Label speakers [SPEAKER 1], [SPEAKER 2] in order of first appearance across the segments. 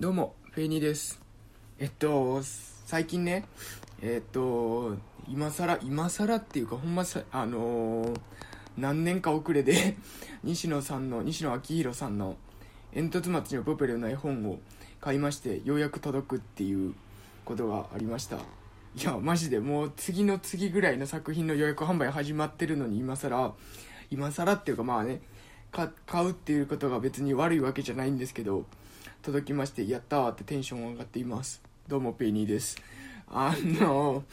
[SPEAKER 1] どうも、フェイニーです。えっと、最近ね、えっと、今更、今更っていうか、ほんまさ、あのー何年か遅れで、西野さんの、西野昭弘さんの、煙突町のポペルの絵本を買いまして、ようやく届くっていうことがありました。いや、マジでもう次の次ぐらいの作品の予約販売始まってるのに、今更、今更っていうかまあね、買うっていうことが別に悪いわけじゃないんですけど、届きましてやったーってテンション上がっています。どうもペニーです。あの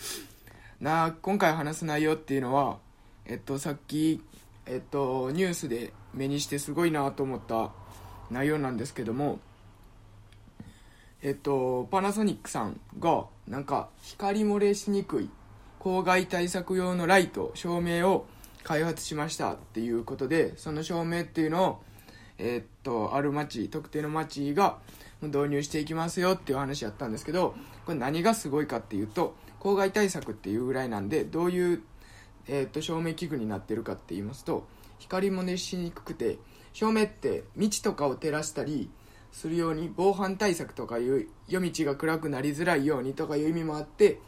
[SPEAKER 1] な今回話す内容っていうのはえっとさっきえっとニュースで目にしてすごいなと思った内容なんですけどもえっとパナソニックさんがなんか光漏れしにくい公害対策用のライト照明を開発しましたっていうことでその照明っていうのをえーっとある町特定の町が導入していきますよっていう話やったんですけどこれ何がすごいかっていうと公害対策っていうぐらいなんでどういう、えーっと照明器具になってるかって言いますと光も熱しにくくて照明って道とかを照らしたりするように防犯対策とかいう夜道が暗くなりづらいようにとかいう意味もあって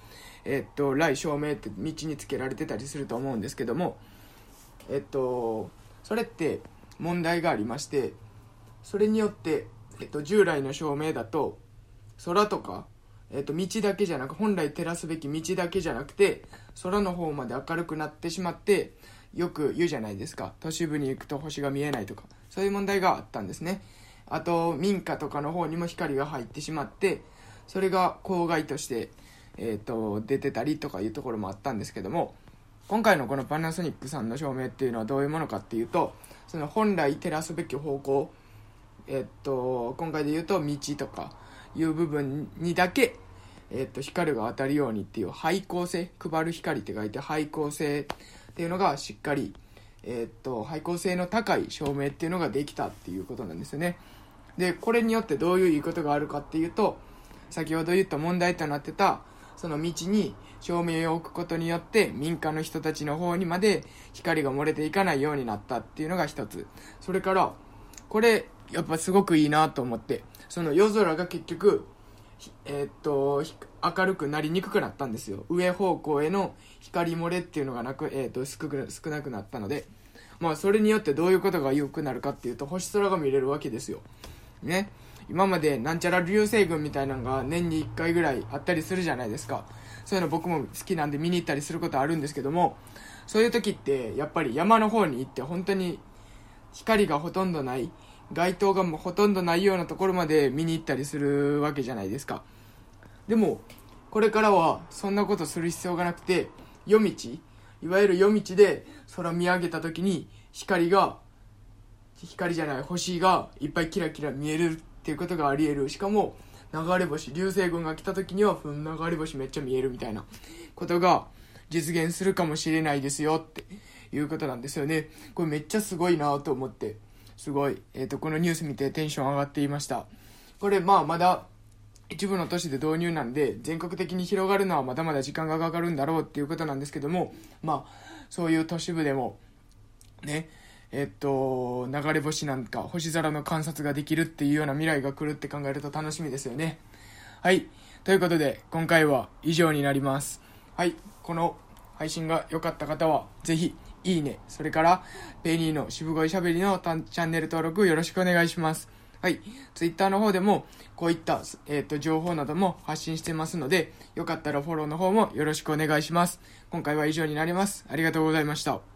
[SPEAKER 1] えっとライ照明って道につけられてたりすると思うんですけどもえっとそれって問題がありましてそれによって、えっと、従来の照明だと空とか、えっと、道だけじゃなく本来照らすべき道だけじゃなくて空の方まで明るくなってしまってよく言うじゃないですか。都市部に行くと星が見えないとかそういう問題があったんですね。あと民家とかの方にも光が入ってしまってそれが公害として、えっと出てたりとかいうところもあったんですけども今回のこのパナソニックさんの照明っていうのはどういうものかっていうとその本来照らすべき方向えっと今回で言うと道とかいう部分にだけ、えっと、光が当たるようにっていう配光性配る光って書いて配光性っていうのがしっかり、えっと、配光性の高い照明っていうのができたっていうことなんですよね。でこれによってどういういいことがあるかっていうと先ほど言った問題となってたその道に照明を置くことによって民家の人たちの方にまで光が漏れていかないようになったっていうのが一つ。それからこれやっぱすごくいいなと思って。その夜空が結局えーっと明るくなりにくくなったんですよ。上方向への光漏れっていうのがなく、えーっと少く少なくなったので。まあそれによってどういうことが良くなるかっていうと星空が見れるわけですよ。ね。今までなんちゃら流星群みたいなのが年に1回ぐらいあったりするじゃないですか。そういうの僕も好きなんで見に行ったりすることあるんですけどもそういう時ってやっぱり山の方に行って本当に光がほとんどない街灯がもうほとんどないようなところまで見に行ったりするわけじゃないですか。でもこれからはそんなことする必要がなくて夜道いわゆる夜道で空見上げた時に光が光じゃない星がいっぱいキラキラ見えるっていうことがあり得る。しかも流れ星流星群が来た時にはふん流れ星めっちゃ見えるみたいなことが実現するかもしれないですよっていうことなんですよね。これめっちゃすごいなと思ってすごい、えー、とこのニュース見てテンション上がっていました。これまあまだ一部の都市で導入なんで全国的に広がるのはまだまだ時間がかかるんだろうっていうことなんですけどもまあそういう都市部でもねえっと流れ星なんか星空の観察ができるっていうような未来が来るって考えると楽しみですよねはいということで今回は以上になりますはいこの配信が良かった方はぜひいいねそれからペニーの渋声しゃべりのチャンネル登録よろしくお願いしますはい。ツイッターの方でも、こういった、えっ、と、情報なども発信してますので、よかったらフォローの方もよろしくお願いします。今回は以上になります。ありがとうございました。